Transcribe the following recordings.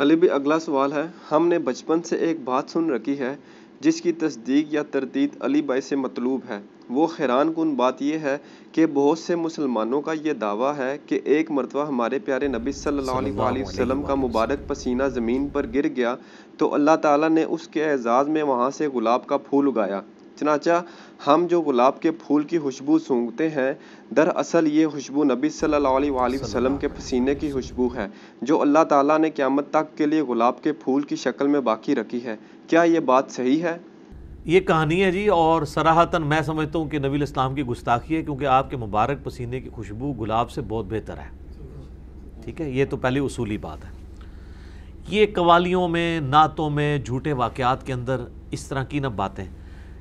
علی بھی اگلا سوال ہے ہم نے بچپن سے ایک بات سن رکھی ہے جس کی تصدیق یا تردید علی بھائی سے مطلوب ہے۔ وہ حیران کن بات یہ ہے کہ بہت سے مسلمانوں کا یہ دعویٰ ہے کہ ایک مرتبہ ہمارے پیارے نبی صلی اللہ علیہ وآلہ وسلم کا مبارک پسینہ زمین پر گر گیا تو اللہ تعالیٰ نے اس کے اعزاز میں وہاں سے گلاب کا پھول اگایا۔ چنانچہ ہم جو گلاب کے پھول کی خوشبو سونگھتے ہیں، دراصل یہ خوشبو نبی صلی اللہ علیہ وآلہ وسلم کے پسینے کی خوشبو ہے، جو اللہ تعالیٰ نے قیامت تک کے لیے گلاب کے پھول کی شکل میں باقی رکھی ہے۔ کیا یہ بات صحیح ہے؟ یہ کہانی ہے جی اور سراہتاً میں سمجھتا ہوں کہ نبی الاسلام کی گستاخی ہے، کیونکہ آپ کے مبارک پسینے کی خوشبو گلاب سے بہت بہتر ہے۔ ٹھیک ہے، یہ تو پہلی اصولی بات ہے۔ یہ قوالیوں میں، نعتوں میں، جھوٹے واقعات کے اندر اس طرح کی نہ باتیں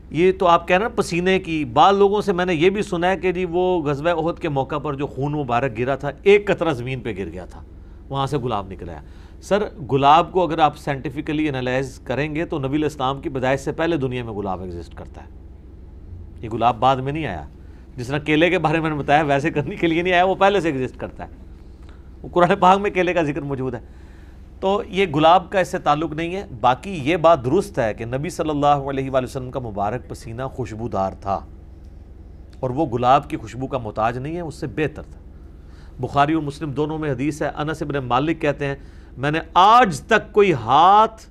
یہ تو آپ کہہ رہے ہیں پسینے کی، بعض لوگوں سے میں نے یہ بھی سنا ہے کہ جی وہ غزوہ عہد کے موقع پر جو خون مبارک گرا تھا، ایک قطرہ زمین پہ گر گیا تھا، وہاں سے گلاب نکلا ہے۔ سر، گلاب کو اگر آپ سائنٹیفکلی انالائز کریں گے تو نبی الاسلام کی بدائش سے پہلے دنیا میں گلاب ایگزسٹ کرتا ہے۔ یہ گلاب بعد میں نہیں آیا۔ جس طرح کیلے کے بارے میں نے بتایا، ویسے کرنے کے لیے نہیں آیا، وہ پہلے سے ایگزسٹ کرتا ہے۔ وہ قرآن پاک میں کیلے کا ذکر موجود ہے۔ تو یہ گلاب کا اس سے تعلق نہیں ہے، باقی یہ بات درست ہے کہ نبی صلی اللہ علیہ وآلہ وسلم کا مبارک پسینہ خوشبودار تھا۔ اور وہ گلاب کی خوشبو کا محتاج نہیں ہے، اس سے بہتر تھا۔ بخاری اور مسلم دونوں میں حدیث ہے، انس ابن مالک کہتے ہیں، میں نے آج تک کوئی ہاتھ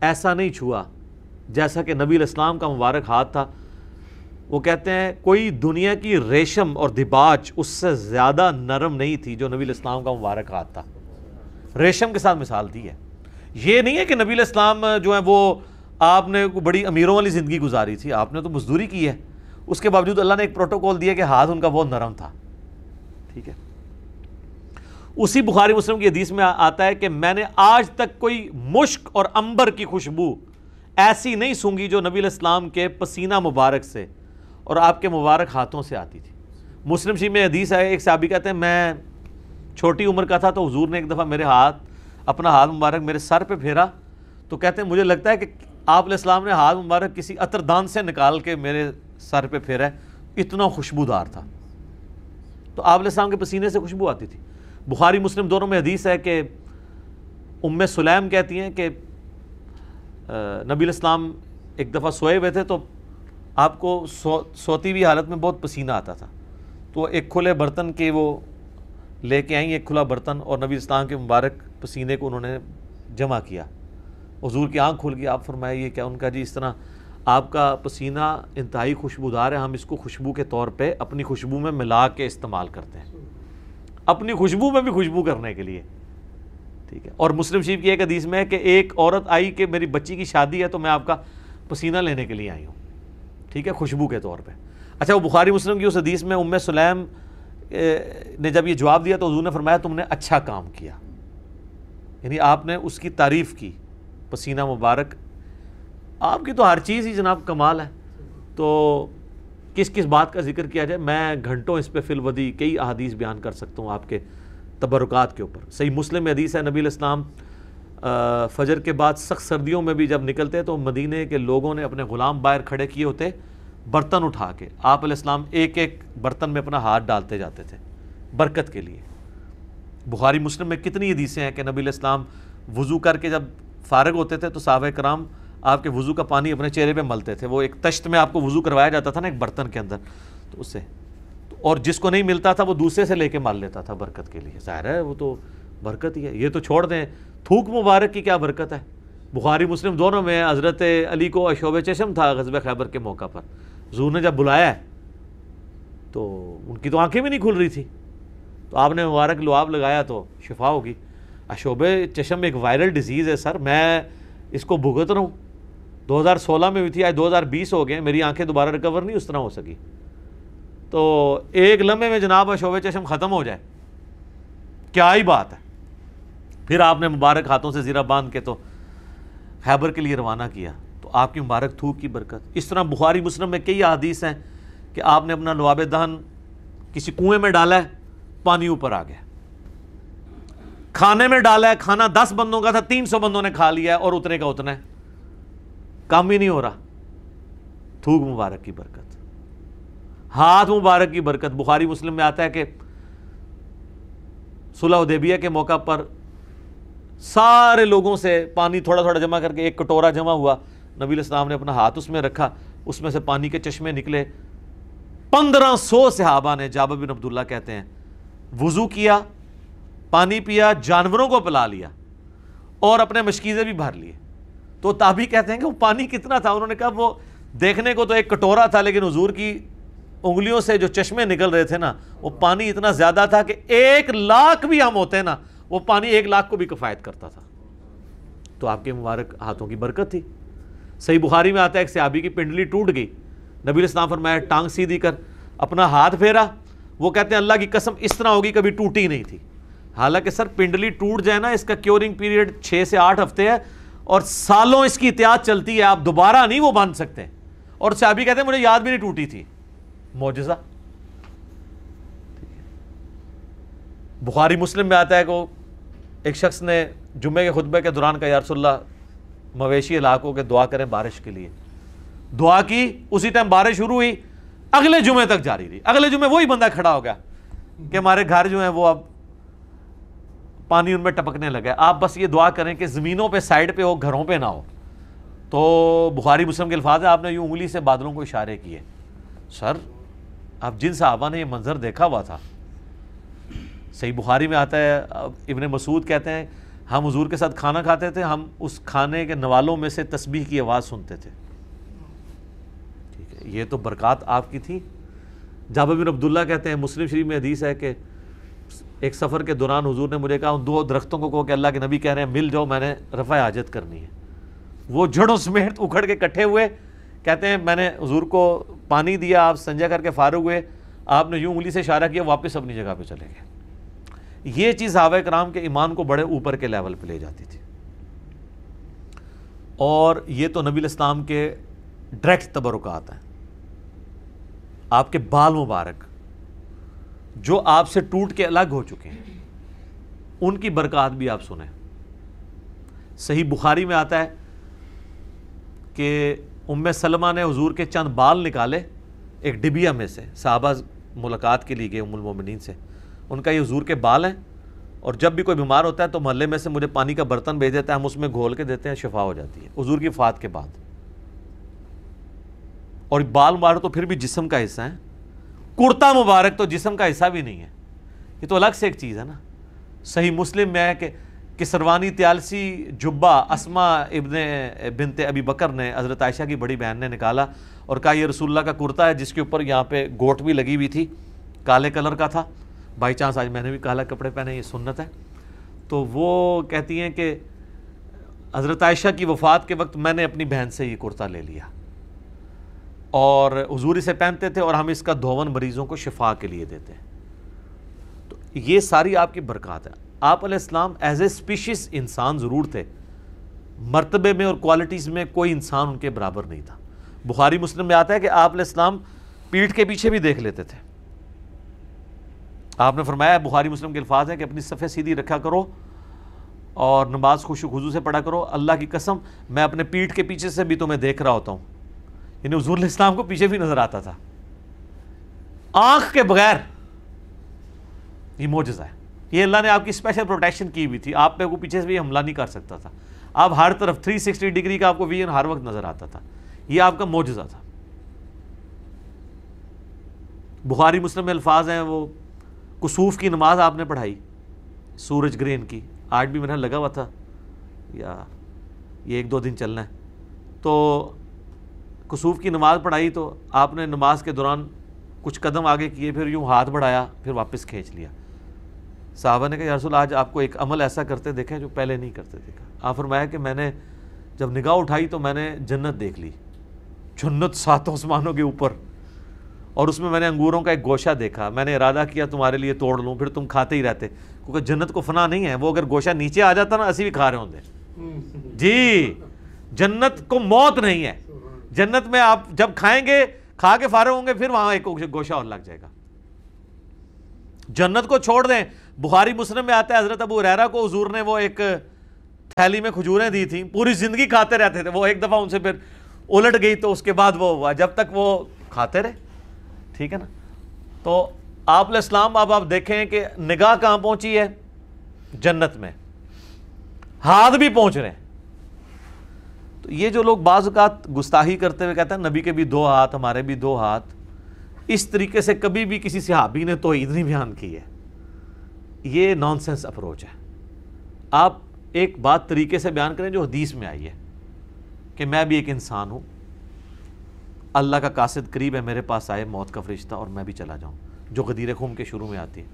ایسا نہیں چھوا جیسا کہ نبی الاسلام کا مبارک ہاتھ تھا۔ وہ کہتے ہیں، کوئی دنیا کی ریشم اور دباچ اس سے زیادہ نرم نہیں تھی جو نبی الاسلام کا مبارک ہاتھ تھا۔ ریشم کے ساتھ مثال دی ہے۔ یہ نہیں ہے کہ نبی الاسلام جو ہے وہ آپ نے بڑی امیروں والی زندگی گزاری تھی، آپ نے تو مزدوری کی ہے۔ اس کے باوجود اللہ نے ایک پروٹوکول دیا کہ ہاتھ ان کا بہت نرم تھا۔ ٹھیک ہے۔ اسی بخاری مسلم کی حدیث میں آتا ہے کہ میں نے آج تک کوئی مشک اور امبر کی خوشبو ایسی نہیں سونگی جو نبی الاسلام کے پسینہ مبارک سے اور آپ کے مبارک ہاتھوں سے آتی تھی۔ مسلم شی میں حدیث ہے، ایک صحابی کہتے ہیں، میں چھوٹی عمر کا تھا تو حضور نے ایک دفعہ میرے ہاتھ، اپنا ہاتھ مبارک میرے سر پہ پھیرا تو کہتے ہیں، مجھے لگتا ہے کہ آپ علیہ السلام نے ہاتھ مبارک کسی عطردان سے نکال کے میرے سر پہ پھیرا ہے۔ اتنا خوشبودار تھا۔ تو آپ علیہ السلام کے پسینے سے خوشبو آتی تھی۔ بخاری، مسلم دونوں میں حدیث ہے کہ ام سلیم کہتی ہیں کہ نبی الاسلام ایک دفعہ سوئے ہوئے تھے تو آپ کو سو، سوتی ہوئی حالت میں بہت پسینہ آتا تھا۔ تو ایک کھلے برتن کے وہ لے کے آئیں، ایک کھلا برتن اور نبی اسلام کے مبارک پسینے کو انہوں نے جمع کیا۔ حضور کی آنکھ کھل گئی، آپ فرمائے، یہ کیا ان کا جی؟ اس طرح آپ کا پسینہ انتہائی خوشبودار ہے، ہم اس کو خوشبو کے طور پہ اپنی خوشبو میں ملا کے استعمال کرتے ہیں۔ اپنی خوشبو میں بھی خوشبو کرنے کے لیے۔ ٹھیک ہے۔ اور مسلم شریف کی ایک حدیث میں ہے کہ ایک عورت آئی کہ میری بچی کی شادی ہے تو میں آپ کا پسینہ لینے کے لیے آئی ہوں۔ ٹھیک ہے، خوشبو کے طور پہ۔ اچھا وہ بخاری مسلم کی اس حدیث میں، ام سلیم نے جب یہ جواب دیا تو حضور نے فرمایا تم نے اچھا کام کیا۔ یعنی آپ نے اس کی تعریف کی، پسینہ مبارک۔ آپ کی تو ہر چیز ہی جناب کمال ہے۔ تو کس کس بات کا ذکر کیا جائے؟ میں گھنٹوں اس پہ فی الودی کئی احادیث بیان کر سکتا ہوں آپ کے تبرکات کے اوپر۔ صحیح مسلم حدیث ہے، نبی الاسلام فجر کے بعد سخت سردیوں میں بھی جب نکلتے تو مدینے کے لوگوں نے اپنے غلام باہر کھڑے کیے ہوتے۔ برتن اٹھا کے آپ علیہ السلام ایک ایک برتن میں اپنا ہاتھ ڈالتے جاتے تھے برکت کے لیے۔ بخاری مسلم میں کتنی حدیثیں ہیں کہ نبی علیہ السلام وضو کر کے جب فارغ ہوتے تھے تو صحابہ کرام آپ کے وضو کا پانی اپنے چہرے پہ ملتے تھے۔ وہ ایک تشت میں آپ کو وضو کروایا جاتا تھا نا ایک برتن کے اندر۔ تو اس سے اور جس کو نہیں ملتا تھا وہ دوسرے سے لے کے مال لیتا تھا برکت کے لیے۔ ظاہر ہے وہ تو برکت ہی ہے۔ یہ تو چھوڑ دیں۔ تھوک مبارک کی کیا برکت ہے؟ بخاری مسلم دونوں میں حضرت علی کو اشوب چشم تھا غزب خیبر کے موقع پر۔ حضور نے جب بلایا ہے، تو ان کی تو آنکھیں بھی نہیں کھل رہی تھی۔ تو آپ نے مبارک لعاب لگایا تو شفا ہوگی۔ اشوب چشم ایک وائرل ڈیزیز ہے سر، میں اس کو بھگت رہا ہوں۔ دو ہزار سولہ میں بھی تھی، آج دو ہزار بیس ہو گئے میری آنکھیں دوبارہ ریکور نہیں اس طرح ہو سکی۔ تو ایک لمحے میں جناب اشوب چشم ختم ہو جائے۔ کیا ہی بات ہے۔ پھر آپ نے مبارک ہاتھوں سے زیرہ باندھ کے تو خیبر کے لیے روانہ کیا۔ آپ کی مبارک تھوک کی برکت۔ اس طرح بخاری مسلم میں کئی حدیث ہیں کہ آپ نے اپنا لواب دہن کسی کنویں میں ڈالا ہے، پانی اوپر آ گیا۔ کھانے میں ڈالا ہے، کھانا دس بندوں کا تھا، تین سو بندوں نے کھا لیا ہے اور اتنے کا اتنا ہے۔ کام ہی نہیں ہو رہا۔ تھوک مبارک کی برکت۔ ہاتھ مبارک کی برکت۔ بخاری مسلم میں آتا ہے کہ صلح ادیبیہ کے موقع پر سارے لوگوں سے پانی تھوڑا تھوڑا جمع کر کے ایک کٹورا جمع ہوا۔ نبی الاسلام نے اپنا ہاتھ اس میں رکھا، اس میں سے پانی کے چشمے نکلے۔ پندرہ سو صحابہ نے جابر بن عبداللہ کہتے ہیں، وضو کیا، پانی پیا، جانوروں کو پلا لیا اور اپنے مشکیزیں بھی بھر لیے۔ تو تابی کہتے ہیں کہ وہ پانی کتنا تھا؟ انہوں نے کہا، وہ دیکھنے کو تو ایک کٹورا تھا، لیکن حضور کی انگلیوں سے جو چشمے نکل رہے تھے نا، وہ پانی اتنا زیادہ تھا کہ ایک لاکھ بھی ہم ہوتے نا، وہ پانی ایک لاکھ کو بھی کفایت کرتا تھا۔ تو آپ کے مبارک ہاتھوں کی برکت تھی۔ صحیح بخاری میں آتا ہے ایک صحابی کی پنڈلی ٹوٹ گئی۔ نبی الاسلام فرمایا، ٹانگ سیدھی کر، اپنا ہاتھ پھیرا۔ وہ کہتے ہیں، اللہ کی قسم اس طرح ہوگی، کبھی ٹوٹی نہیں تھی۔ حالانکہ سر، پنڈلی ٹوٹ جائے نا، اس کا کیورنگ پیریڈ چھ سے آٹھ ہفتے ہے اور سالوں اس کی احتیاط چلتی ہے، آپ دوبارہ نہیں وہ باندھ سکتے۔ اور صحابی کہتے ہیں، مجھے یاد بھی نہیں ٹوٹی تھی۔ معجزہ۔ بخاری مسلم میں آتا ہے کہ ایک شخص نے جمعے کے خطبے کے دوران کا یارس اللہ مویشی علاقوں کے دعا کریں بارش کے لیے۔ دعا کی، اسی ٹائم بارش شروع ہوئی۔ اگلے جمعے تک جاری رہی۔ اگلے جمعے وہی بندہ کھڑا ہو گیا کہ ہمارے گھر جو ہیں وہ اب پانی ان میں ٹپکنے لگا آپ بس یہ دعا کریں کہ زمینوں پہ، سائڈ پہ ہو، گھروں پہ نہ ہو۔ تو بخاری مسلم کے الفاظ ہیں، آپ نے یوں انگلی سے بادلوں کو اشارے کیے۔ سر اب جن صحابہ نے یہ منظر دیکھا ہوا تھا، صحیح بخاری میں آتا ہے ابن مسعود کہتے ہیں ہم حضور کے ساتھ کھانا کھاتے تھے، ہم اس کھانے کے نوالوں میں سے تسبیح کی آواز سنتے تھے۔ ٹھیک ہے، یہ تو برکات آپ کی تھی۔ جابر بن عبداللہ کہتے ہیں، مسلم شریف میں حدیث ہے کہ ایک سفر کے دوران حضور نے مجھے کہا، ان دو درختوں کو کہو کہ اللہ کے نبی کہہ رہے ہیں، مل جاؤ، میں نے رفع حاجت کرنی ہے۔ وہ جڑوں سمیت اکھڑ کے کٹھے ہوئے کہتے ہیں، میں نے حضور کو پانی دیا، آپ سنجا کر کے فارغ ہوئے، آپ نے یوں انگلی سے اشارہ کیا، واپس اپنی جگہ پہ چلے گئے۔ یہ چیز صحابہ کرام کے ایمان کو بڑے اوپر کے لیول پہ لے جاتی تھی۔ اور یہ تو نبی الاسلام کے ڈائریکٹ تبرکات ہیں۔ آپ کے بال مبارک جو آپ سے ٹوٹ کے الگ ہو چکے ہیں، ان کی برکات بھی آپ سنیں۔ صحیح بخاری میں آتا ہے کہ ام سلمہ نے حضور کے چند بال نکالے، ایک ڈبیا میں سے، صحابہ ملاقات کے لیے گئے، ام المومنین سے۔ ان کا یہ حضور کے بال ہیں اور جب بھی کوئی بیمار ہوتا ہے تو محلے میں سے مجھے پانی کا برتن بھیج دیتا ہے، ہم اس میں گھول کے دیتے ہیں، شفا ہو جاتی ہے۔ حضور کی فات کے بعد۔ اور بال مبارک تو پھر بھی جسم کا حصہ ہے کرتا مبارک تو جسم کا حصہ بھی نہیں ہے۔ یہ تو الگ سے ایک چیز ہے نا۔ صحیح مسلم میں ہے کہ کسروانی تیالسی جبا اسما ابن بنت ابی بکر نے حضرت عائشہ کی بڑی بہن نے نکالا اور کہا، یہ رسول اللہ کا کرتا ہے، جس کے اوپر یہاں پہ گوٹ بھی لگی ہوئی تھی، کالے کلر کا تھا۔ بائی چانس آج میں نے بھی کالا کپڑے پہنے، یہ سنت ہے تو وہ کہتی ہیں کہ حضرت عائشہ کی وفات کے وقت میں نے اپنی بہن سے یہ کرتا لے لیا۔ اور حضور اسے پہنتے تھے اور ہم اس کا دھون مریضوں کو شفا کے لیے دیتے۔ ہیں تو یہ ساری آپ کی برکات ہے۔ آپ علیہ السلام ایز اے اسپیشیز انسان ضرور تھے۔ مرتبے میں اور کوالٹیز میں کوئی انسان ان کے برابر نہیں تھا۔ بخاری مسلم میں آتا ہے کہ آپ علیہ السلام پیٹھ کے پیچھے بھی دیکھ لیتے تھے۔ آپ نے فرمایا بخاری مسلم کے الفاظ ہیں کہ اپنی صفحے سیدھی رکھا کرو اور نماز خوش خضو سے پڑھا کرو۔ اللہ کی قسم، میں اپنے پیٹھ کے پیچھے سے بھی تمہیں دیکھ رہا ہوتا ہوں۔ یعنی حضور علیہ السلام کو پیچھے بھی نظر آتا تھا۔ آنکھ کے بغیر یہ موجزہ ہے۔ یہ اللہ نے آپ کی اسپیشل پروٹیکشن کی ہوئی تھی۔ آپ پہ وہ پیچھے سے بھی حملہ نہیں کر سکتا تھا۔ آپ ہر طرف 360 ڈگری کا آپ کو ویژن ہر وقت نظر آتا تھا۔ یہ آپ کا موجزہ تھا۔ بخاری مسلم میں الفاظ ہیں، وہ کسوف کی نماز آپ نے پڑھائی، سورج گرین کی، آج بھی میرا ہاں لگا ہوا تھا، یا یہ ایک دو دن چلنا ہے۔ تو کسوف کی نماز پڑھائی تو آپ نے نماز کے دوران کچھ قدم آگے کیے، پھر یوں ہاتھ بڑھایا، پھر واپس کھینچ لیا۔ صحابہ نے کہا، یا رسول، آج آپ کو ایک عمل ایسا کرتے دیکھیں جو پہلے نہیں کرتے دیکھا۔ آپ فرمایا کہ میں نے جب نگاہ اٹھائی تو میں نے جنت دیکھ لی، جنت ساتوں آسمانوں کے اوپر۔ اور اس میں میں نے انگوروں کا ایک گوشہ دیکھا، میں نے ارادہ کیا تمہارے لیے توڑ لوں، پھر تم کھاتے ہی رہتے۔ کیونکہ جنت کو فنا نہیں ہے، وہ اگر گوشہ نیچے آ جاتا نا، اسی بھی کھا رہے ہوں جی جنت کو موت نہیں ہے۔ جنت میں آپ جب کھائیں گے، کھا کے فارغ ہوں گے، پھر وہاں ایک گوشہ اور لگ جائے گا۔ جنت کو چھوڑ دیں۔ بخاری مسلم میں آتا ہے، حضرت ابو ریرا کو حضور نے وہ ایک تھیلی میں کھجوریں دی تھیں، پوری زندگی کھاتے رہتے تھے۔ وہ ایک دفعہ ان سے پھر الٹ گئی تو اس کے بعد وہ ہوا۔ جب تک وہ کھاتے رہے۔ ٹھیک ہے نا؟ تو آپ علیہ السلام، اب آپ دیکھیں کہ نگاہ کہاں پہنچی ہے؟ جنت میں۔ ہاتھ بھی پہنچ رہے ہیں۔ تو یہ جو لوگ بعض اوقات گستاحی کرتے ہوئے کہتے ہیں، نبی کے بھی دو ہاتھ، ہمارے بھی دو ہاتھ۔ اس طریقے سے کبھی بھی کسی صحابی نے تو نہیں بیان کی ہے۔ یہ نان سینس اپروچ ہے۔ آپ ایک بات طریقے سے بیان کریں جو حدیث میں آئی ہے کہ میں بھی ایک انسان ہوں۔ اللہ کا قاصد قریب ہے، میرے پاس آئے موت کا فرشتہ اور میں بھی چلا جاؤں، جو غدیر خون کے شروع میں آتی ہے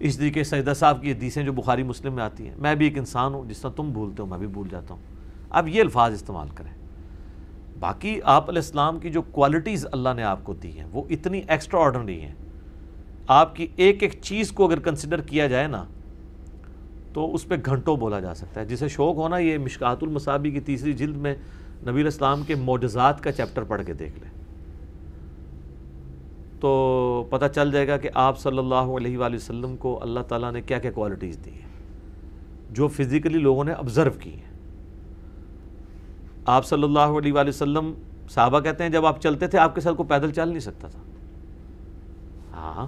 اس طریقے سجدہ صاحب کی حدیثیں جو بخاری مسلم میں آتی ہیں۔ میں بھی ایک انسان ہوں، جس طرح تم بھولتے ہو، میں بھی بھول جاتا ہوں۔ اب یہ الفاظ استعمال کریں۔ باقی آپ علیہ السلام کی جو کوالٹیز اللہ نے آپ کو دی ہیں، وہ اتنی ایکسٹرا آرڈنری ہیں۔ آپ کی ایک ایک چیز کو اگر کنسیڈر کیا جائے نا، تو اس پہ گھنٹوں بولا جا سکتا ہے۔ جسے شوق ہونا یہ مشکات المصابی کی تیسری جلد میں نبی الاسلام کے معجزات کا چیپٹر پڑھ کے دیکھ لیں۔ تو پتہ چل جائے گا کہ آپ صلی اللہ علیہ وآلہ وسلم کو اللہ تعالیٰ نے کیا کیا کوالٹیز دی ہیں، جو فزیکلی لوگوں نے آبزرو کی ہیں۔ آپ صلی اللہ علیہ وآلہ وسلم صحابہ کہتے ہیں، جب آپ چلتے تھے، آپ کے ساتھ کو پیدل چل نہیں سکتا تھا۔ ہاں۔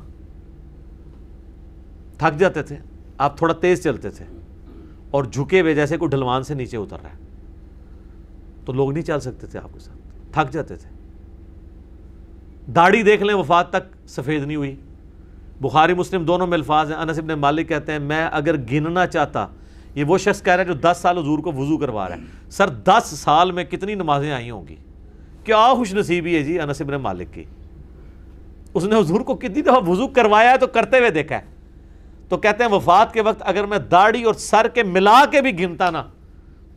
تھک جاتے تھے، آپ تھوڑا تیز چلتے تھے اور جھکے ہوئے جیسے کوئی ڈھلوان سے نیچے اتر رہا ہے۔ تو لوگ نہیں چل سکتے تھے آپ کے ساتھ۔ تھک جاتے تھے۔ داڑھی دیکھ لیں وفات تک سفید نہیں ہوئی۔ بخاری، مسلم دونوں میں الفاظ ہیں۔ انس ابن مالک کہتے ہیں، میں اگر گننا چاہتا، یہ وہ شخص کہہ رہا ہے جو دس سال حضور کو وضو کروا رہا ہے۔ سر، دس سال میں کتنی نمازیں آئی ہوں گی؟ کیا خوش نصیبی ہے جی انس ابن مالک کی۔ اس نے حضور کو کتنی دفعہ وضو کروایا ہے تو کرتے ہوئے دیکھا ہے۔ تو کہتے ہیں وفات کے وقت اگر میں داڑھی اور سر کے ملا کے بھی گنتا نا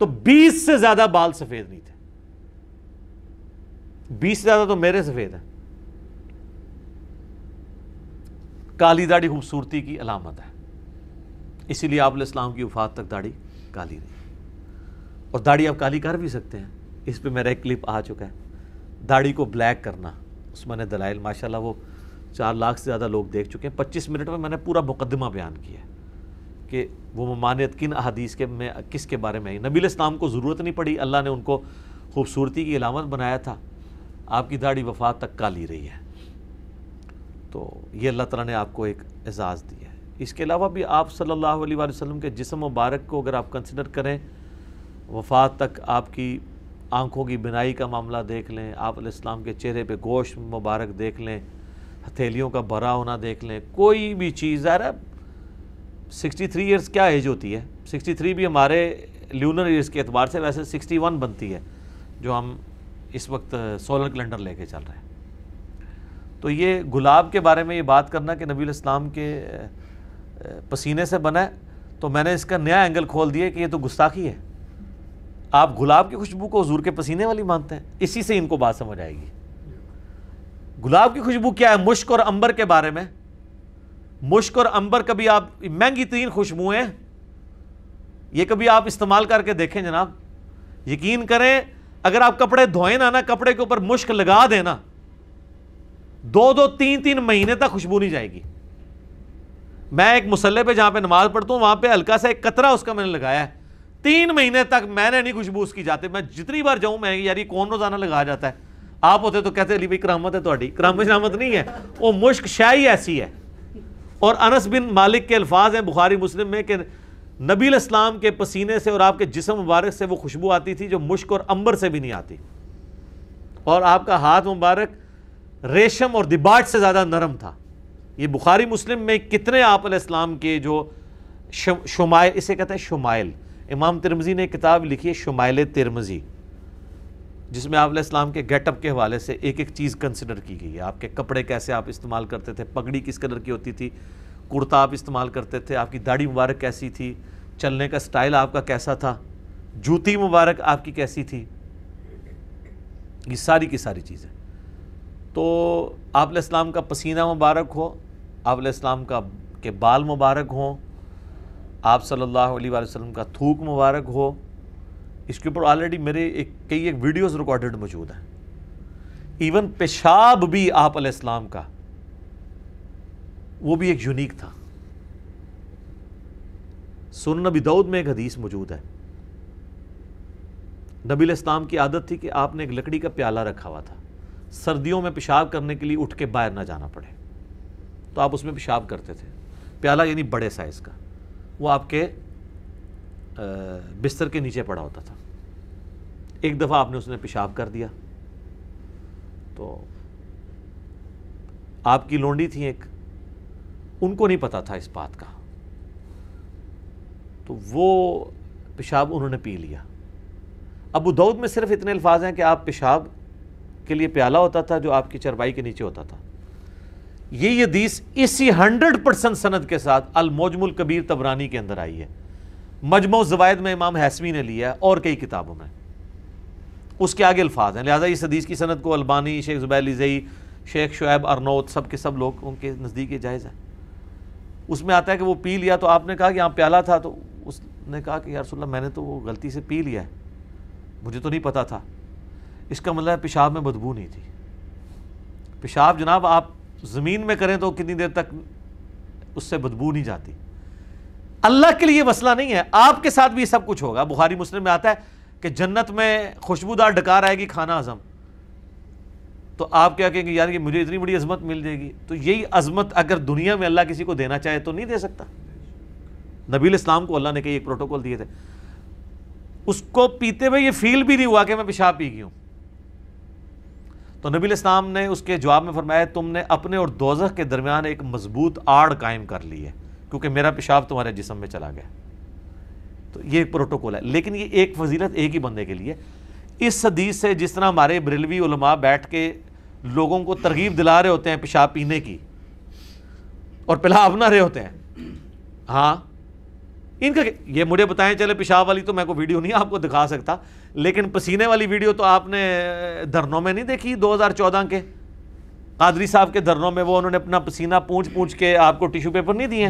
تو بیس سے زیادہ بال سفید نہیں تھے۔ بیس سے زیادہ تو میرے سفید ہیں۔ کالی داڑھی خوبصورتی کی علامت ہے۔ اسی لیے آپ علیہ السلام کی وفات تک داڑھی کالی رہی اور داڑھی آپ کالی کر بھی سکتے ہیں۔ اس پہ میرا ایک کلپ آ چکا ہے۔ داڑھی کو بلیک کرنا۔ اس میں نے دلائل ماشاء اللہ وہ چار لاکھ سے زیادہ لوگ دیکھ چکے ہیں۔ پچیس منٹ میں میں نے پورا مقدمہ بیان کیا ہے۔ کہ وہ ممانعت کن احادیث کے میں کس کے بارے میں آئی۔ نبی الاسلام کو ضرورت نہیں پڑی، اللہ نے ان کو خوبصورتی کی علامت بنایا تھا۔ آپ کی داڑھی وفات تک کالی رہی ہے۔ تو یہ اللہ تعالیٰ نے آپ کو ایک اعزاز دیا ہے۔ اس کے علاوہ بھی آپ صلی اللہ علیہ وآلہ وسلم کے جسم مبارک کو اگر آپ کنسیڈر کریں، وفات تک آپ کی آنکھوں کی بنائی کا معاملہ دیکھ لیں، آپ علیہ السلام کے چہرے پہ گوشت مبارک دیکھ لیں، ہتھیلیوں کا بھرا ہونا دیکھ لیں، کوئی بھی چیز۔ ظاہر ہے سکسٹی تھری ایئرس کیا ایج ہوتی ہے؟ سکسٹی تھری بھی ہمارے لیونر ایئرس کے اعتبار سے ویسے سکسٹی ون بنتی ہے، جو ہم اس وقت سولر کیلنڈر لے کے چل رہے ہیں۔ تو یہ گلاب کے بارے میں یہ بات کرنا کہ نبی الاسلام کے پسینے سے بنا ہے، تو میں نے اس کا نیا اینگل کھول دیا کہ یہ تو گستاخی ہے۔ آپ گلاب کی خوشبو کو حضور کے پسینے والی مانتے ہیں، اسی سے ان کو بات سمجھ آئے گی۔ گلاب کی خوشبو کیا ہے؟ مشک اور امبر کے بارے میں۔ مشک اور امبر کبھی آپ مہنگی ترین خوشبوئیں یہ کبھی آپ استعمال کر کے دیکھیں جناب۔ یقین کریں، اگر آپ کپڑے دھوئیں نا نا کپڑے کے اوپر مشک لگا دیں نا دو دو، تین تین مہینے تک خوشبو نہیں جائے گی۔ میں ایک مسلح پہ جہاں پہ نماز پڑھتا ہوں، وہاں پہ ہلکا سا ایک قطرہ اس کا میں نے لگایا ہے۔ تین مہینے تک میں نے نہیں خوشبو اس کی جاتے۔ میں جتنی بار جاؤں، میں یار یہ کون روزانہ لگا جاتا ہے؟ آپ ہوتے تو کہتے علی بھائی، کرامت ہے تھوڑی کرامت شرامت نہیں ہے۔ وہ مشک شاہی ایسی ہے۔ اور انس بن مالک کے الفاظ ہیں بخاری مسلم میں کہ نبی الاسلام کے پسینے سے اور آپ کے جسم مبارک سے وہ خوشبو آتی تھی جو مشک اور امبر سے بھی نہیں آتی۔ اور آپ کا ہاتھ مبارک ریشم اور دباٹ سے زیادہ نرم تھا۔ یہ بخاری مسلم میں کتنے آپ علیہ السلام کے جو شمائل، اسے کہتے ہیں شمائل۔ امام ترمزی نے کتاب لکھی ہے شمائل ترمزی جس میں آپ علیہ السلام کے گیٹ اپ کے حوالے سے ایک ایک چیز کنسیڈر کی گئی ہے۔ آپ کے کپڑے کیسے آپ استعمال کرتے تھے؟ پگڑی کس قدر کی ہوتی تھی؟ کرتا آپ استعمال کرتے تھے؟ آپ کی داڑھی مبارک کیسی تھی؟ چلنے کا سٹائل آپ کا کیسا تھا؟ جوتی مبارک آپ کی کیسی تھی؟ یہ ساری کی ساری چیزیں۔ تو آپ علیہ السلام کا پسینہ مبارک ہو، آپ علیہ السلام کا کے بال مبارک ہوں، آپ صلی اللہ علیہ وسلم کا تھوک مبارک ہو اس کے اوپر آلریڈی میرے ایک کئی ایک ویڈیوز ریکارڈڈ موجود ہیں۔ ایون پیشاب بھی آپ علیہ السلام کا، وہ بھی ایک یونیک تھا۔ سن نبی دعود میں ایک حدیث موجود ہے۔ نبی الاسلام کی عادت تھی کہ آپ نے ایک لکڑی کا پیالہ رکھا ہوا تھا۔ سردیوں میں پیشاب کرنے کے لیے اٹھ کے باہر نہ جانا پڑے۔ تو آپ اس میں پیشاب کرتے تھے۔ پیالہ یعنی بڑے سائز کا۔ وہ آپ کے بستر کے نیچے پڑا ہوتا تھا۔ ایک دفعہ آپ نے اس نے پیشاب کر دیا۔ تو آپ کی لونڈی تھی ایک۔ ان کو نہیں پتا تھا اس بات کا۔ تو وہ پیشاب انہوں نے پی لیا۔ ابو دعود میں صرف اتنے الفاظ ہیں کہ آپ پیشاب کے لیے پیالہ ہوتا تھا جو آپ کی چربائی کے نیچے ہوتا تھا۔ یہ حدیث اسی ہنڈریڈ پرسنٹ سند کے ساتھ الموجم الکبیر تبرانی کے اندر آئی ہے۔ مجموع زوائد میں امام حسمی نے لیا ہے اور کئی کتابوں میں۔ اس کے آگے الفاظ ہیں۔ لہٰذا اس حدیث کی سند کو البانی، شیخ زبیر زئی، شیخ شعیب ارنوت، سب کے سب لوگ ان کے نزدیک جائز ہے اس میں آتا ہے کہ وہ پی لیا تو آپ نے کہا کہ یہاں پیالہ تھا، تو اس نے کہا کہ یا رسول اللہ، میں نے تو وہ غلطی سے پی لیا ہے۔ مجھے تو نہیں پتا تھا۔ اس کا مطلب ہے پیشاب میں بدبو نہیں تھی۔ پیشاب جناب، آپ زمین میں کریں تو کتنی دیر تک اس سے بدبو نہیں جاتی۔ اللہ کے لیے مسئلہ نہیں ہے۔ آپ کے ساتھ بھی سب کچھ ہوگا۔ بخاری مسلم میں آتا ہے کہ جنت میں خوشبودار ڈکار آئے گی کھانا ہضم تو آپ کیا کہیں گے؟ یار کہ مجھے اتنی بڑی عظمت مل جائے گی۔ تو یہی عظمت اگر دنیا میں اللہ کسی کو دینا چاہے تو نہیں دے سکتا۔ نبی الاسلام کو اللہ نے کئی ایک پروٹوکول دیے تھے۔ اس کو پیتے ہوئے یہ فیل بھی نہیں ہوا کہ میں پیشاب پی گئی ہوں۔ تو نبی الاسلام نے اس کے جواب میں فرمایا، تم نے اپنے اور دوزخ کے درمیان ایک مضبوط آڑ قائم کر لی ہے، کیونکہ میرا پیشاب تمہارے جسم میں چلا گیا۔ تو یہ ایک پروٹوکول ہے۔ لیکن یہ ایک فضیلت ایک ہی بندے کے لیے۔ اس حدیث سے جس طرح ہمارے بریلوی علماء بیٹھ کے لوگوں کو ترغیب دلا رہے ہوتے ہیں پیشاب پینے کی، اور پلا اپنا رہے ہوتے ہیں۔ ہاں۔ ان کا یہ مجھے بتائیں چلے پیشاب والی تو میں کو ویڈیو نہیں آپ کو دکھا سکتا، لیکن پسینے والی ویڈیو تو آپ نے دھرنوں میں نہیں دیکھی دو ہزار چودہ کے؟ قادری صاحب کے دھرنوں میں وہ انہوں نے اپنا پسینہ پونچھ پونچھ کے آپ کو ٹیشو پیپر نہیں دیے۔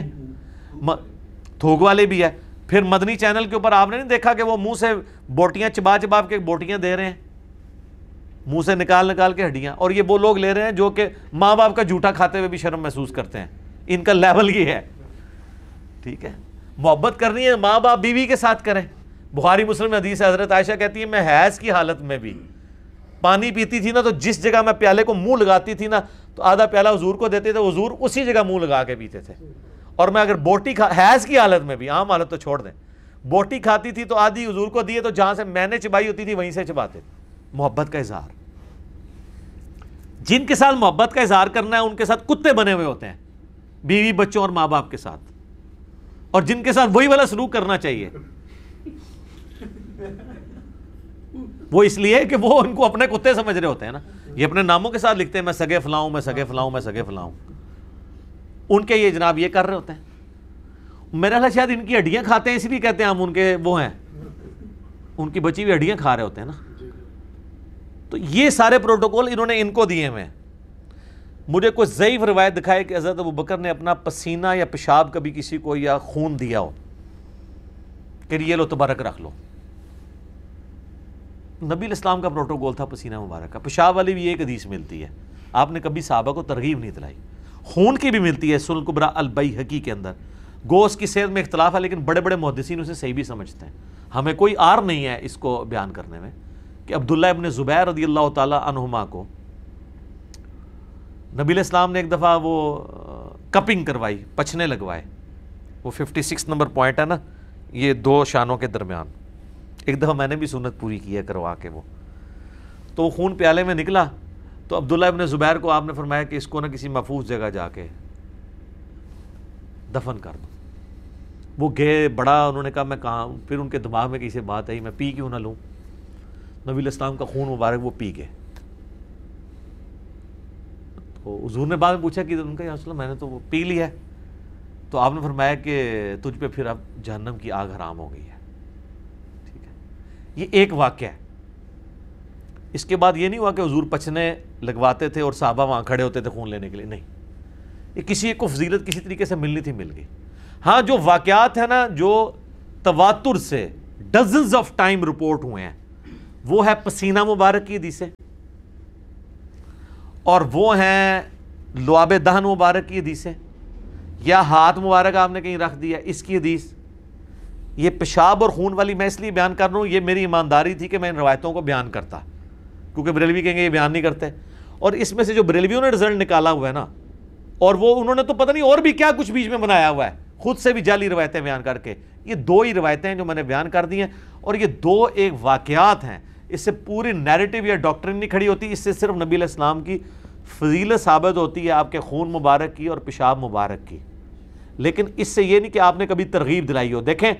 تھوک والے بھی ہے۔ پھر مدنی چینل کے اوپر آپ نے نہیں دیکھا کہ وہ منہ سے بوٹیاں چبا چبا کے بوٹیاں دے رہے ہیں؟ منہ سے نکال نکال کے ہڈیاں۔ اور یہ وہ لوگ لے رہے ہیں جو کہ ماں باپ کا جھوٹا کھاتے ہوئے بھی شرم محسوس کرتے ہیں۔ ان کا لیول یہ ہے۔ ٹھیک ہے؟ محبت کرنی ہے، ماں باپ بیوی کے ساتھ کریں۔ بخاری مسلم حدیث حضرت عائشہ کہتی ہے میں حیض کی حالت میں بھی۔ پانی پیتی تھی نا تو جس جگہ میں پیالے کو منہ لگاتی تھی نا، تو آدھا پیالہ حضور کو دیتے تھے، حضور اسی جگہ منہ لگا کے پیتے تھے۔ اور میں اگر بوٹی کھا حیض کی حالت میں بھی، عام حالت تو چھوڑ دیں، بوٹی کھاتی تھی تو آدھی حضور کو دیے تو جہاں سے میں نے چبائی ہوتی تھی وہیں سے چباتے محبت کا اظہار۔ جن کے ساتھ محبت کا اظہار کرنا ہے، ان کے ساتھ کتے بنے ہوئے ہوتے ہیں، بیوی بچوں اور ماں باپ کے ساتھ۔ اور جن کے ساتھ وہی والا سلوک کرنا چاہیے، وہ اس لیے کہ وہ ان کو اپنے کتے سمجھ رہے ہوتے ہیں نا۔ یہ اپنے ناموں کے ساتھ لکھتے ہیں، میں سگے فلاؤں میں سگے فلاؤں میں سگے فلاؤں ان کے یہ جناب یہ کر رہے ہوتے ہیں۔ میرا خیال شاید ان کی ہڈیاں کھاتے ہیں، اس لیے کہتے ہیں ہم ان کے وہ ہیں۔ ان کی بچی ہوئی ہڈیاں کھا رہے ہوتے ہیں نا۔ تو یہ سارے پروٹوکول انہوں نے ان کو دیے ہوئے ہیں۔ مجھے کوئی ضعیف روایت دکھائے کہ حضرت ابو بکر نے اپنا پسینہ یا پیشاب کبھی کسی کو یا خون دیا ہو۔ کہ یہ لو تبارک رکھ لو۔ نبی الاسلام کا پروٹوکول تھا پسینہ مبارک کا پیشاب والی بھی ایک حدیث ملتی ہے۔ آپ نے کبھی صحابہ کو ترغیب نہیں دلائی۔ خون کی بھی ملتی ہے سن قبرا البئی کے اندر۔ گوشت کی صحت میں اختلاف ہے، لیکن بڑے بڑے محدثین اسے صحیح بھی سمجھتے ہیں۔ ہمیں کوئی آر نہیں ہے اس کو بیان کرنے میں کہ عبداللہ ابن زبیر رضی اللہ تعالیٰ عنہما کو نبی الاسلام نے ایک دفعہ وہ کپنگ کروائی، پچھنے لگوائے۔ وہ ففٹی سکس نمبر پوائنٹ ہے نا، یہ دو شانوں کے درمیان۔ ایک دفعہ میں نے بھی سنت پوری کی ہے، کروا کے وہ۔ تو وہ خون پیالے میں نکلا۔ تو عبداللہ ابن زبیر کو آپ نے فرمایا کہ اس کو نہ کسی محفوظ جگہ جا کے دفن کر دو۔ وہ گئے، بڑا، انہوں نے کہا، میں کہاں پھر ان کے دماغ میں کسی بات آئی، میں پی کیوں نہ لوں؟ نبی الاسلام کا خون مبارک، وہ پی گئے۔ تو حضور نے بعد میں پوچھا کہ ان کا یا رسول میں نے تو وہ پی لیا ہے۔ تو آپ نے فرمایا کہ تجھ پہ پھر اب جہنم کی آگ حرام ہو گئی ہے۔ ٹھیک ہے۔ یہ ایک واقعہ ہے۔ اس کے بعد یہ نہیں ہوا کہ حضور پچھنے لگواتے تھے اور صحابہ وہاں کھڑے ہوتے تھے خون لینے کے لیے، نہیں۔ یہ کسی ایک کو فضیلت کسی طریقے سے ملنی تھی، مل گئی۔ ہاں جو واقعات ہیں نا، جو تواتر سے ڈزنز آف ٹائم رپورٹ ہوئے ہیں، وہ ہے پسینہ مبارک کی حدیثیں، اور وہ ہیں لعاب دہن مبارک کی حدیثیں، یا ہاتھ مبارک آپ نے کہیں رکھ دیا، اس کی حدیث۔ یہ پیشاب اور خون والی، میں اس لیے بیان کر رہا ہوں، یہ میری ایمانداری تھی کہ میں ان روایتوں کو بیان کرتا۔ کیونکہ بریلوی کہیں گے یہ بیان نہیں کرتے۔ اور اس میں سے جو بریلویوں نے رزلٹ نکالا ہوا ہے نا، اور وہ انہوں نے تو پتہ نہیں اور بھی کیا کچھ بیچ میں بنایا ہوا ہے۔ خود سے بھی جعلی روایتیں بیان کر کے۔ یہ دو ہی روایتیں ہیں جو میں نے بیان کر دی ہیں۔ اور یہ دو ایک واقعات ہیں۔ اس سے پوری نیریٹو یا ڈاکٹرن نہیں کھڑی ہوتی، اس سے صرف نبی علیہ السلام کی فضیلت ثابت ہوتی ہے، آپ کے خون مبارک کی اور پیشاب مبارک کی۔ لیکن اس سے یہ نہیں کہ آپ نے کبھی ترغیب دلائی ہو۔ دیکھیں،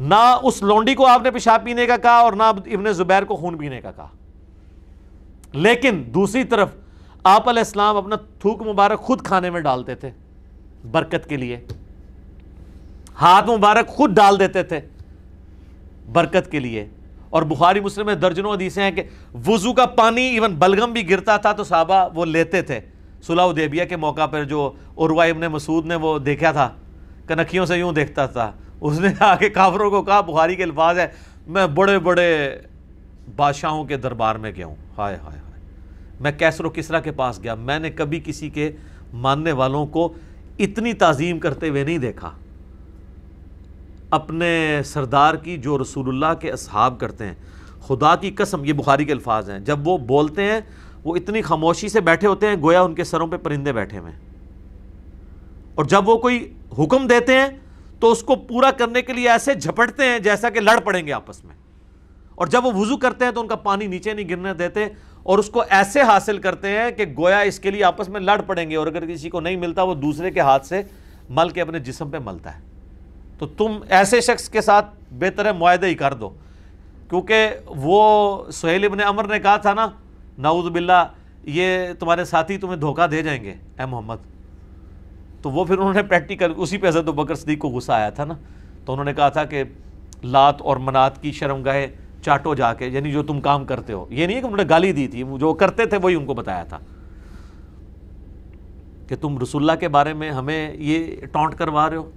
نہ اس لونڈی کو آپ نے پیشاب پینے کا کہا اور نہ ابن زبیر کو خون پینے کا کہا۔ لیکن دوسری طرف آپ علیہ السلام اپنا تھوک مبارک خود کھانے میں ڈالتے تھے، برکت کے لیے۔ ہاتھ مبارک خود ڈال دیتے تھے، برکت کے لیے۔ اور بخاری مسلم میں درجنوں حدیثیں ہیں کہ وضو کا پانی ایون بلغم بھی گرتا تھا تو صحابہ وہ لیتے تھے۔ صلح دیبیہ کے موقع پر جو عروہ ابن مسعود نے وہ دیکھا تھا، کنکھیوں سے یوں دیکھتا تھا۔ اس نے آ کے کافروں کو کہا، بخاری کے الفاظ ہے میں بڑے بڑے بادشاہوں کے دربار میں گیا ہوں۔ ہائے ہائے ہائے۔ میں کیسر و کسرا کے پاس گیا۔ میں نے کبھی کسی کے ماننے والوں کو اتنی تعظیم کرتے ہوئے نہیں دیکھا۔ اپنے سردار کی جو رسول اللہ کے اصحاب کرتے ہیں۔ خدا کی قسم، یہ بخاری کے الفاظ ہیں۔ جب وہ بولتے ہیں، وہ اتنی خاموشی سے بیٹھے ہوتے ہیں، گویا ان کے سروں پہ پرندے بیٹھے ہوئے اور جب وہ کوئی حکم دیتے ہیں، تو اس کو پورا کرنے کے لیے ایسے جھپٹتے ہیں جیسا کہ لڑ پڑیں گے آپس میں۔ اور جب وہ وضو کرتے ہیں، تو ان کا پانی نیچے نہیں گرنے دیتے اور اس کو ایسے حاصل کرتے ہیں کہ گویا اس کے لیے آپس میں لڑ پڑیں گے اور اگر کسی کو نہیں ملتا وہ دوسرے کے ہاتھ سے مل کے اپنے جسم پہ ملتا ہے۔ تو تم ایسے شخص کے ساتھ بہتر ہے معاہدے ہی کر دو۔ کیونکہ وہ سہیل ابن عمر نے کہا تھا نا، نعوذ باللہ، یہ تمہارے ساتھی تمہیں دھوکہ دے جائیں گے، اے محمد۔ تو وہ پھر انہوں نے پریکٹیکل اسی پہ حضرت بکر صدیق کو غصہ آیا تھا نا۔ تو انہوں نے کہا تھا کہ لات اور منات کی شرم گاہے چاٹو جا کے یعنی جو تم کام کرتے ہو۔ یہ نہیں ہے کہ انہوں نے گالی دی تھی، جو کرتے تھے وہی ان کو بتایا تھا۔ کہ تم رسول اللہ کے بارے میں ہمیں یہ ٹونٹ کروا رہے ہو۔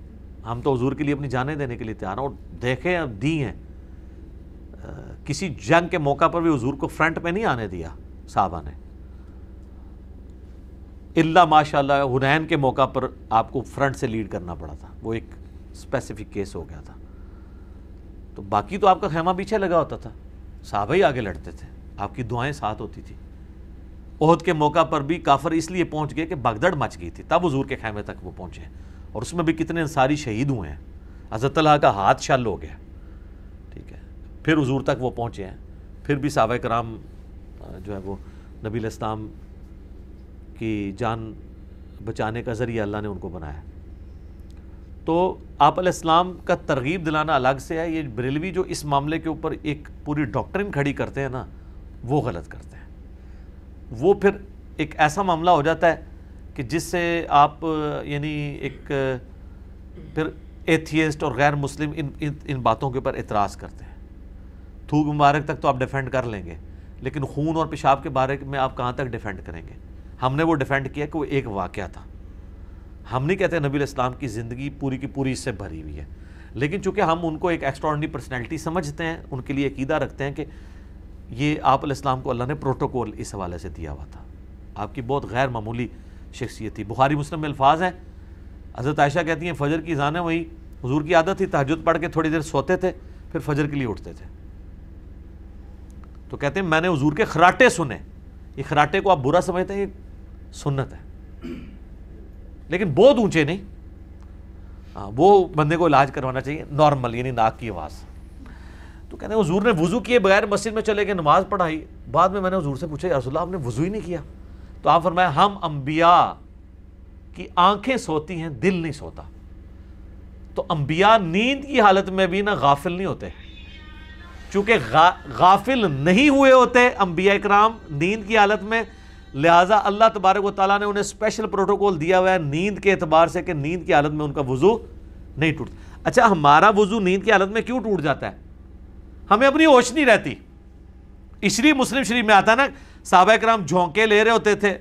ہم تو حضور کے لیے اپنی جانیں دینے کے لیے تیار ہیں۔ اور دیکھیں، اب دی ہیں۔ کسی جنگ کے موقع پر بھی حضور کو فرنٹ پہ نہیں آنے دیا صحابہ نے۔ اللہ ماشاء اللہ حنین کے موقع پر آپ کو فرنٹ سے لیڈ کرنا پڑا تھا۔ وہ ایک اسپیسیفک کیس ہو گیا تھا۔ تو باقی تو آپ کا خیمہ پیچھے لگا ہوتا تھا۔ صحابہ ہی آگے لڑتے تھے۔ آپ کی دعائیں ساتھ ہوتی تھی۔ عہد کے موقع پر بھی کافر اس لیے پہنچ گئے کہ بگدڑ مچ گئی تھی۔ تب حضور کے خیمے تک وہ پہنچے۔ اور اس میں بھی کتنے انصاری شہید ہوئے ہیں۔ حضرت اللہ کا ہاتھ شل ہو گیا۔ ٹھیک ہے۔ پھر حضور تک وہ پہنچے ہیں۔ پھر بھی صحابہ کرام، جو ہے وہ نبی الاسلام کی جان بچانے کا ذریعہ اللہ نے ان کو بنایا۔ تو آپ علیہ السلام کا ترغیب دلانا الگ سے ہے، یہ بریلوی جو اس معاملے کے اوپر ایک پوری ڈاکٹرن کھڑی کرتے ہیں نا، وہ غلط کرتے ہیں۔ وہ پھر ایک ایسا معاملہ ہو جاتا ہے کہ جس سے آپ یعنی ایک، پھر ایتھیسٹ اور غیر مسلم ان ان باتوں کے اوپر اعتراض کرتے ہیں۔ تھوک مبارک تک تو آپ ڈیفینڈ کر لیں گے، لیکن خون اور پیشاب کے بارے میں آپ کہاں تک ڈیفینڈ کریں گے؟ ہم نے وہ ڈیفینڈ کیا کہ وہ ایک واقعہ تھا۔ ہم نہیں کہتے نبی الاسلام کی زندگی پوری کی پوری اس سے بھری ہوئی ہے۔ لیکن چونکہ ہم ان کو ایک ایکسٹرانڈی پرسنالٹی سمجھتے ہیں، ان کے لیے عقیدہ رکھتے ہیں کہ یہ آپ علیہ السلام کو اللہ نے پروٹوکول اس حوالے سے دیا ہوا تھا۔ آپ کی بہت غیر معمولی شخصیت تھی۔ بخاری مسلم میں الفاظ ہیں۔ حضرت عائشہ کہتی ہیں، فجر کی زانیں وہی حضور کی عادت تھی تحجد پڑھ کے تھوڑی دیر سوتے تھے، پھر فجر کے لیے اٹھتے تھے۔ تو کہتے ہیں، میں نے حضور کے خراٹے سنے۔ یہ خراٹے کو آپ برا سمجھتے ہیں، یہ سنت ہے۔ لیکن بہت اونچے نہیں۔ ہاں وہ بندے کو علاج کروانا چاہیے نارمل یعنی ناک کی آواز۔ تو کہتے ہیں حضور نے وضو کیے بغیر مسجد میں چلے گئے، نماز پڑھائی۔ بعد میں میں نے حضور سے پوچھا، یا رسول اللہ، آپ نے وضو ہی نہیں کیا؟ تو آپ فرمایا، ہم انبیاء کی آنکھیں سوتی ہیں، دل نہیں سوتا۔ تو انبیاء نیند کی حالت میں بھی نہ غافل نہیں ہوتے۔ چونکہ غافل نہیں ہوئے ہوتے انبیاء اکرام نیند کی حالت میں لہٰذا اللہ تبارک و تعالیٰ نے انہیں اسپیشل پروٹوکول دیا ہوا ہے نیند کے اعتبار سے کہ نیند کی حالت میں ان کا وضو نہیں ٹوٹتا اچھا ہمارا وضو نیند کی حالت میں کیوں ٹوٹ جاتا ہے؟ ہمیں اپنی ہوش نہیں رہتی۔ اس لیے مسلم شریف میں آتا ہے نا، صحابہ کرام جھونکے لے رہے ہوتے تھے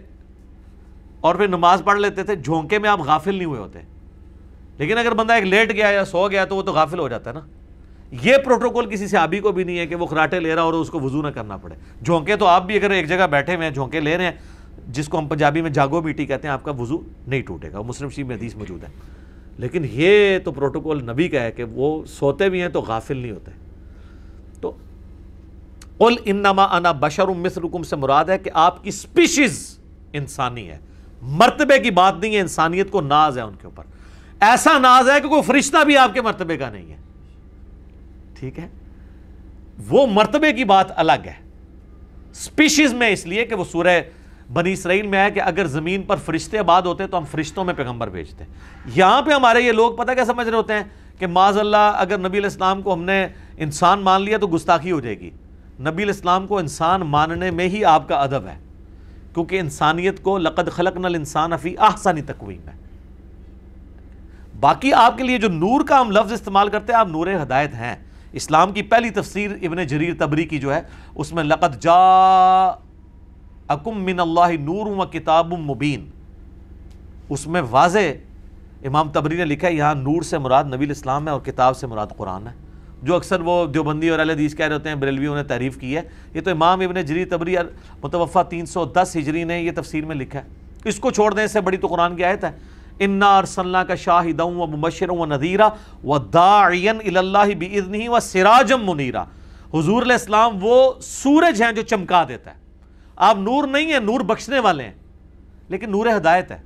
اور پھر نماز پڑھ لیتے تھے۔ جھونکے میں آپ غافل نہیں ہوئے ہوتے۔ لیکن اگر بندہ ایک لیٹ گیا یا سو گیا تو وہ تو غافل ہو جاتا ہے نا۔ یہ پروٹوکول کسی صحابی کو بھی نہیں ہے کہ وہ خراٹے لے رہا اور اس کو وضو نہ کرنا پڑے۔ جھونکے تو آپ بھی اگر ایک جگہ بیٹھے ہوئے ہیں، جھونکے لے رہے ہیں، جس کو ہم پنجابی میں جاگو بیٹی کہتے ہیں، آپ کا وضو نہیں ٹوٹے گا۔ مسلم شریف میں حدیث موجود ہے۔ لیکن یہ تو پروٹوکول نبی کا ہے کہ وہ سوتے بھی ہیں تو غافل نہیں ہوتے۔ قل انما انا بشر مثلکم سے مراد ہے کہ آپ کی سپیشیز انسانی ہے۔ مرتبے کی بات نہیں ہے، انسانیت کو ناز ہے ان کے اوپر۔ ایسا ناز ہے کہ کوئی فرشتہ بھی آپ کے مرتبے کا نہیں ہے۔ ٹھیک ہے؟ وہ مرتبے کی بات الگ ہے۔ سپیشیز میں اس لیے کہ وہ سورہ بنی اسرائیل میں ہے کہ اگر زمین پر فرشتے آباد ہوتے تو ہم فرشتوں میں پیغمبر بھیجتے یہاں پہ ہمارے یہ لوگ پتہ کیا سمجھ رہے ہوتے ہیں کہ معذ اللہ، اگر نبی علیہ السلام کو ہم نے انسان مان لیا تو گستاخی ہو جائے گی۔ نبی علیہ السلام کو انسان ماننے میں ہی آپ کا ادب ہے۔ کیونکہ انسانیت کو لقد خلق نل انسان افی آسانی تقویم ہے۔ باقی آپ کے لیے جو نور کا ہم لفظ استعمال کرتے ہیں، آپ نور ہدایت ہیں۔ اسلام کی پہلی تفسیر ابن جریر تبری کی جو ہے، اس میں لقد جا اکم من اللہ نور و کتاب مبین۔ اس میں واضح امام تبری نے لکھا ہے، یہاں نور سے مراد نبی الاسلام ہے اور کتاب سے مراد قرآن ہے۔ جو اکثر وہ دیوبندی اور حدیث کہہ رہے ہوتے ہیں، بریلویوں نے تعریف کی ہے۔ یہ تو امام ابن جری تبری متوفہ تین سو دس ہجری نے یہ تفسیر میں لکھا ہے۔ اس کو چھوڑ دیں اس سے بڑی تو قرآن کی آیت ہے۔ انا ارسلنا کا شاہد و مبشر و نذیرہ و داعین اللہ بھی و سراجم منیرہ حضور علیہ السلام وہ سورج ہیں جو چمکا دیتا ہے۔ آپ نور نہیں ہیں، نور بخشنے والے ہیں، لیکن نور ہدایت ہے۔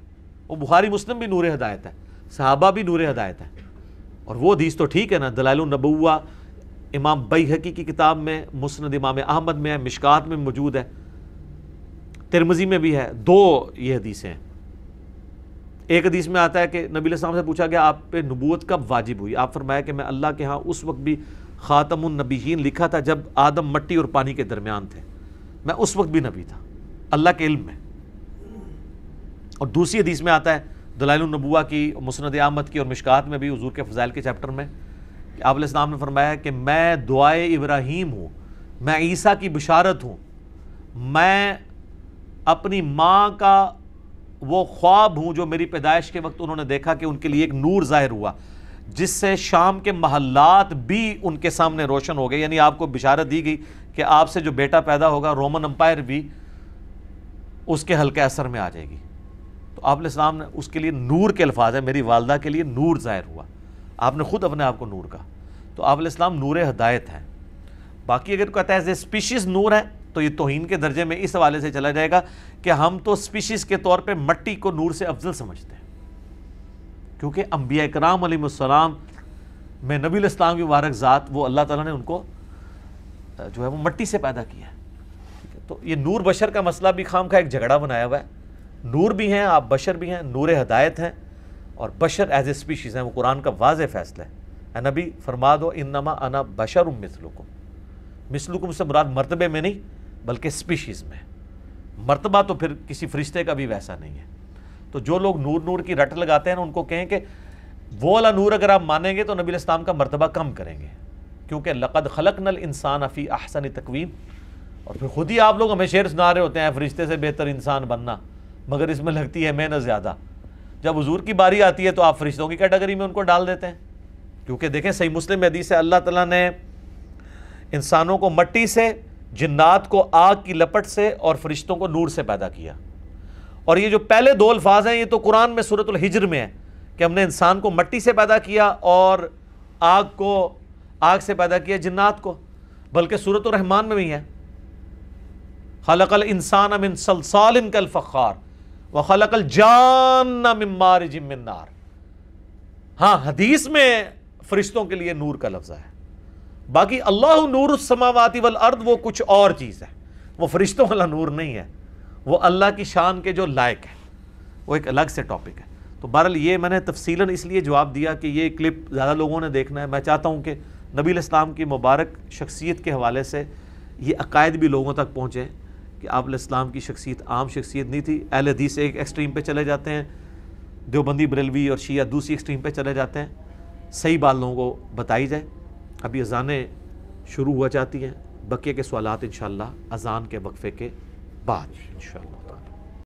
وہ بخاری مسلم بھی نور ہدایت ہے، صحابہ بھی نور ہدایت ہے۔ اور وہ حدیث تو ٹھیک ہے نا، دلائل النبوہ، امام بیحقی کی کتاب میں، مسند امام احمد میں ہے، مشکات میں موجود ہے۔ ترمزی میں بھی ہے، دو یہ حدیثیں ہیں۔ ایک حدیث میں آتا ہے کہ نبی علیہ السلام سے پوچھا گیا، آپ پہ نبوت کب واجب ہوئی؟ آپ فرمایا کہ میں اللہ کے ہاں اس وقت بھی خاتم النبیین لکھا تھا جب آدم مٹی اور پانی کے درمیان تھے۔ میں اس وقت بھی نبی تھا۔ اللہ کے علم میں۔ اور دوسری حدیث میں آتا ہے، دلائل النبوہ کی، مسند احمد کی اور مشکات میں بھی حضور کے فضائل کے چیپٹر میں، کہ آپ علیہ السلام نے فرمایا کہ میں دعائے ابراہیم ہوں، میں عیسیٰ کی بشارت ہوں، میں اپنی ماں کا وہ خواب ہوں جو میری پیدائش کے وقت انہوں نے دیکھا کہ ان کے لیے ایک نور ظاہر ہوا، جس سے شام کے محلات بھی ان کے سامنے روشن ہو گئے۔ یعنی آپ کو بشارت دی گئی کہ آپ سے جو بیٹا پیدا ہوگا رومن امپائر بھی اس کے حلقہ اثر میں آ جائے گی۔ تو آپ علیہ السلام نے اس کے لیے نور کے الفاظ ہے میری والدہ کے لیے نور ظاہر ہوا۔ آپ نے خود اپنے آپ کو نور کہا۔ تو آپ علیہ السلام نور ہدایت ہیں۔ باقی اگر کہتا ہے اسپیشیز نور ہے؟ تو یہ توہین کے درجے میں اس حوالے سے چلا جائے گا کہ ہم تو اسپیشیز کے طور پہ مٹی کو نور سے افضل سمجھتے ہیں۔ کیونکہ انبیاء اکرام علیہ السلام میں نبی الاسلام کی مبارک ذات، وہ اللہ تعالیٰ نے ان کو جو ہے وہ مٹی سے پیدا کیا ہے۔ تو یہ نور بشر کا مسئلہ بھی خام کا ایک جھگڑا بنایا ہوا ہے۔ نور بھی ہیں، آپ بشر بھی ہیں، نور ہدایت ہیں۔ اور بشر ایز اے اسپیشیز ہیں، وہ قرآن کا واضح فیصلہ ہے۔ اے نبی، فرما دو، انما انا بشر مثلکم۔ مثلکم سے مراد مرتبے میں نہیں بلکہ اسپیشیز میں۔ مرتبہ تو پھر کسی فرشتے کا بھی ویسا نہیں ہے۔ تو جو لوگ نور نور کی رٹ لگاتے ہیں نا، ان کو کہیں کہ وہ والا نور اگر آپ مانیں گے تو نبی الاسلام کا مرتبہ کم کریں گے۔ کیونکہ لقد خلق نل انسان افی احسن تقویم۔ اور پھر خود ہی آپ لوگ ہمیں شعر سنا رہے ہوتے ہیں، فرشتے سے بہتر انسان بننا۔ مگر اس میں لگتی ہے محنت زیادہ۔ جب حضور کی باری آتی ہے تو آپ فرشتوں کی کیٹیگری میں ان کو ڈال دیتے ہیں۔ کیونکہ دیکھیں، صحیح مسلم حدیث ہے، اللہ تعالیٰ نے انسانوں کو مٹی سے جنات کو آگ کی لپٹ سے اور فرشتوں کو نور سے پیدا کیا۔ اور یہ جو پہلے دو الفاظ ہیں، یہ تو قرآن میں صورت الحجر میں ہے کہ ہم نے انسان کو مٹی سے پیدا کیا اور آگ کو، آگ سے پیدا کیا جنات کو، بلکہ صورت الرحمان میں بھی ہے خلق الانسان من سلسال کالفخار وخلق الجان من مارج من نار۔ ہاں حدیث میں فرشتوں کے لیے نور کا لفظ ہے۔ باقی اللہ نور السماوات والارض وہ کچھ اور چیز ہے۔ وہ فرشتوں والا نور نہیں ہے۔ وہ اللہ کی شان کے جو لائق ہے وہ ایک الگ سے ٹاپک ہے۔ تو بہرحال یہ میں نے تفصیلاً اس لیے جواب دیا کہ یہ کلپ زیادہ لوگوں نے دیکھنا ہے۔ میں چاہتا ہوں کہ نبی الاسلام کی مبارک شخصیت کے حوالے سے یہ عقائد بھی لوگوں تک پہنچے کہ آپ علیہ السلام کی شخصیت عام شخصیت نہیں تھی۔ اہل حدیث ایک ایکسٹریم پہ چلے جاتے ہیں۔ دیوبندی بریلوی اور شیعہ دوسری ایکسٹریم پہ چلے جاتے ہیں۔ صحیح بات لوگوں کو بتائی جائے۔ ابھی اذانیں شروع ہوا جاتی ہیں، بقیہ کے سوالات انشاءاللہ اذان کے وقفے کے بعد۔ انشاءاللہ۔